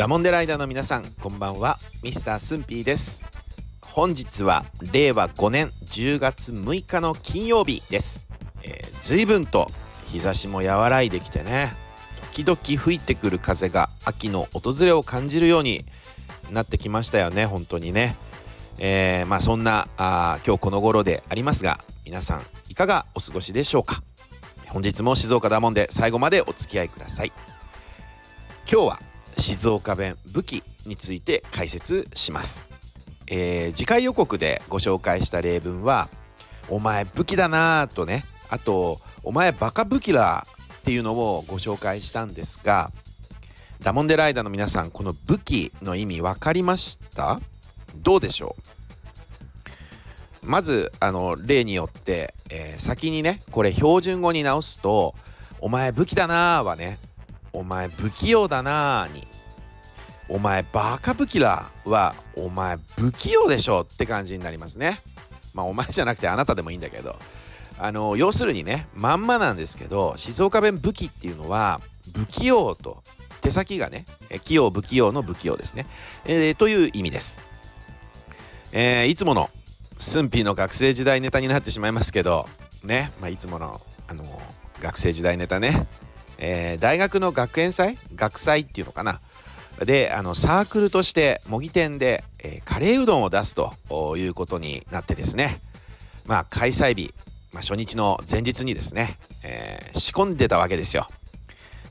ダモンデライダーの皆さんこんばんは。ミスタースンピーです。本日は令和5年10月6日の金曜日です、えー、随分と日差しも和らいできてね時々吹いてくる風が秋の訪れを感じるようになってきましたよね本当にね。えー、まあそんなあ今日この頃でありますが皆さんいかがお過ごしでしょうか。本日も静岡ダモンで最後までお付き合いください。今日は静岡弁武器について解説します、えー、次回予告でご紹介した例文は「お前武器だな」とねあと「お前バカ武器だ」っていうのをご紹介したんですがダモンデライダーの皆さんこの武器の意味分かりました？どうでしょう？まずあの例によって、えー、先にねこれ標準語に直すと「お前武器だな」はね「お前不器用だな」に「お前バカ武器だ」は「お前不器用でしょ」って感じになりますね。まあお前じゃなくてあなたでもいいんだけど。あの要するにねまんまなんですけど静岡弁武器っていうのは不器用と手先がね器用不器用の不器用ですね、えー、という意味です。えー、いつものスンピーの学生時代ネタになってしまいますけどね、まあ、いつものあの学生時代ネタね、えー、大学の学園祭？学祭っていうのかな？であのサークルとして模擬店で、えー、カレーうどんを出すということになってですね。まあ開催日、まあ、初日の前日にですね、えー、仕込んでたわけですよ。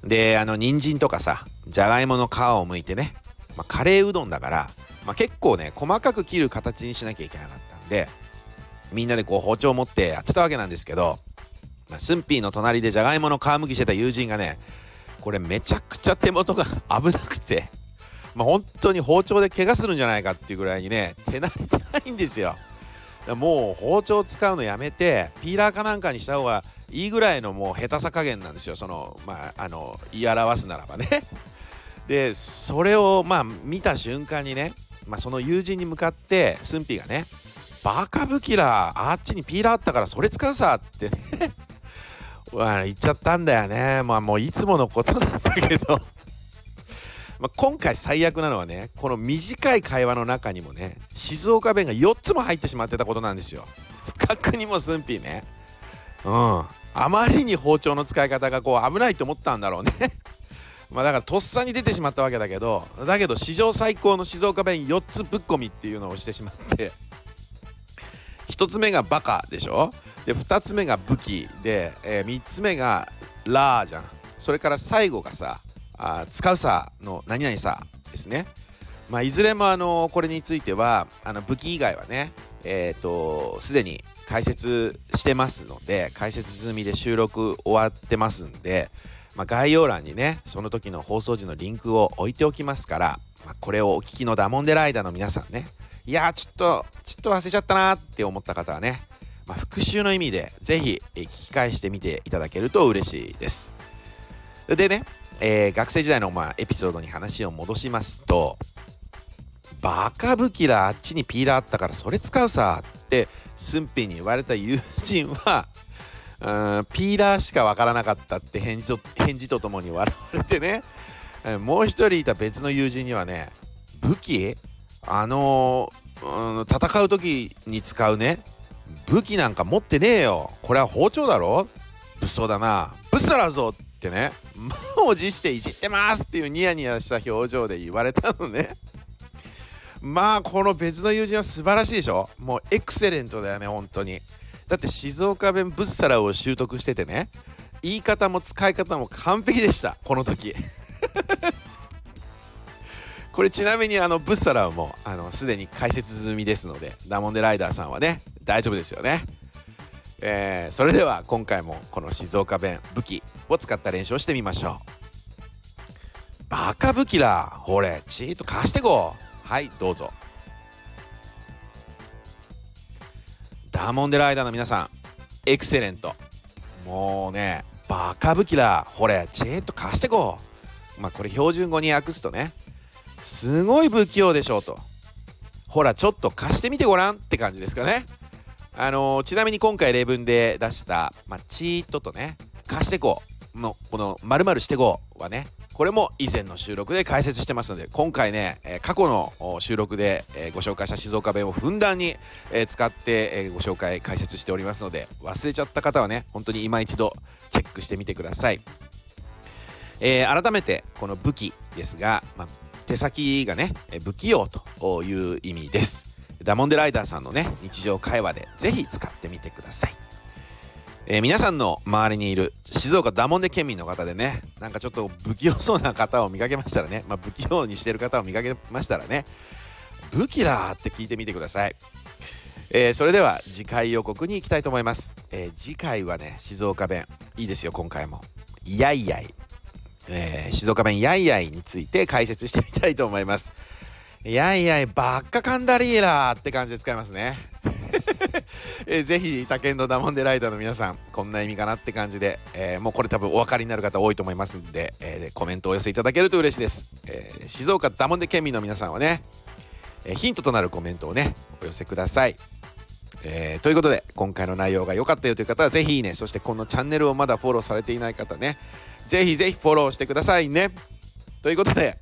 であの人参とかさじゃがいもの皮を剥いてね、まあ、カレーうどんだからまあ、結構ね細かく切る形にしなきゃいけなかったんでみんなでこう包丁を持ってやってたわけなんですけど、スンピーの隣でじゃがいもの皮むきしてた友人がねこれめちゃくちゃ手元が 危なくて、まあ、本当に包丁で怪我するんじゃないかっていうぐらいにね手慣れてないんですよ。もう包丁使うのやめてピーラーかなんかにした方がいいぐらいのもう下手さ加減なんですよ。そのまああの言い表すならばね。でそれをまあ見た瞬間にねまあ、その友人に向かってスンピーがね「バカブキラーあっちにピーラーあったからそれ使うさ」ってね。言っちゃったんだよね。まあもういつものことなんだけど。まあ今回最悪なのはねこの短い会話の中にもね静岡弁が4つも入ってしまってたことなんですよ。不覚にもスンピーね。うん。あまりに包丁の使い方がこう危ないと思ったんだろうね。まだからとっさに出てしまったわけだけどだけど史上最高の静岡弁4つぶっ込みっていうのをしてしまって。1つ目がバカでしょ。で2つ目が武器で、えー、3つ目がラーじゃん。それから最後がさあ使うさの何々さですね。まあいずれもあのこれについてはあの武器以外はねえっ、ー、とすでに解説してますので解説済みで収録終わってますんでまあ、概要欄にねその時の放送時のリンクを置いておきますから、まあ、これをお聞きのダモンデライダーの皆さんねいやちょっとちょっと忘れちゃったなって思った方はね、まあ、復習の意味で是非聞き返してみていただけると嬉しいです。でね、えー、学生時代のまあエピソードに話を戻しますとバカ武器だあっちにピーラーあったからそれ使うさってスンピーに言われた友人は うんピーラーしかわからなかったって返事と返事とともに笑われてねもう一人いた別の友人にはね武器？あのー、うん、戦う時に使うね武器なんか持ってねえよ。これは包丁だろ？物騒だな。ブッサラぞってね。満を持していじってますっていうニヤニヤした表情で言われたのね。まあこの別の友人は素晴らしいでしょ？もうエクセレントだよね本当に。だって静岡弁ブッサラを習得しててね言い方も使い方も完璧でしたこの時。これちなみにあのブッサラはもうあのすでに解説済みですのでダモンデライダーさんはね大丈夫ですよね。えー、それでは今回もこの静岡弁武器を使った練習をしてみましょう。バカ武器だ。ほれチート貸してこう。はいどうぞ。ダーモンデライダーの皆さんエクセレント。もうねバカ武器だ。ほれチーンと貸してこう。まあこれ標準語に訳すとねすごい不器用でしょうと。ほらちょっと貸してみてごらんって感じですかね。あのー、ちなみに今回例文で出した、まあ、チートとね貸してこうのこの〇〇してこうはねこれも以前の収録で解説してますので今回ね、えー、過去の収録で、えー、ご紹介した静岡弁をふんだんに、えー、使って、えご紹介解説しておりますので忘れちゃった方はね本当に今一度チェックしてみてください、え改めてこの武器ですが、まあ、手先がね不器用という意味です。ダモンデライダーさんのね日常会話でぜひ使ってみてください。えー、皆さんの周りにいる静岡ダモンデ県民の方でねなんかちょっと不器用そうな方を見かけましたらね、まあ、不器用にしてる方を見かけましたらね武器だって聞いてみてください、えー、それでは次回予告に行きたいと思います、えー、次回はね静岡弁いいですよ今回も。いやいやい、えー、静岡弁やいやいについて解説してみたいと思います。やいやいばっかかんだりーらーって感じで使いますね。えー、ぜひ他県のダモンデライダーの皆さんこんな意味かなって感じで、えー、もうこれ多分お分かりになる方多いと思いますんで、えー、コメントをお寄せいただけると嬉しいです、えー、静岡ダモンデ県民の皆さんはね、えー、ヒントとなるコメントをねお寄せください。えー、ということで今回の内容が良かったよという方はぜひいいねそしてこのチャンネルをまだフォローされていない方ねぜひぜひフォローしてくださいね。ということで、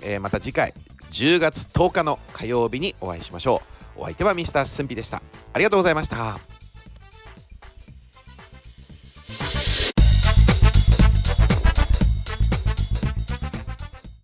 えー、また次回10月10日の火曜日にお会いしましょう。お相手はミスタースンピでした。ありがとうございました。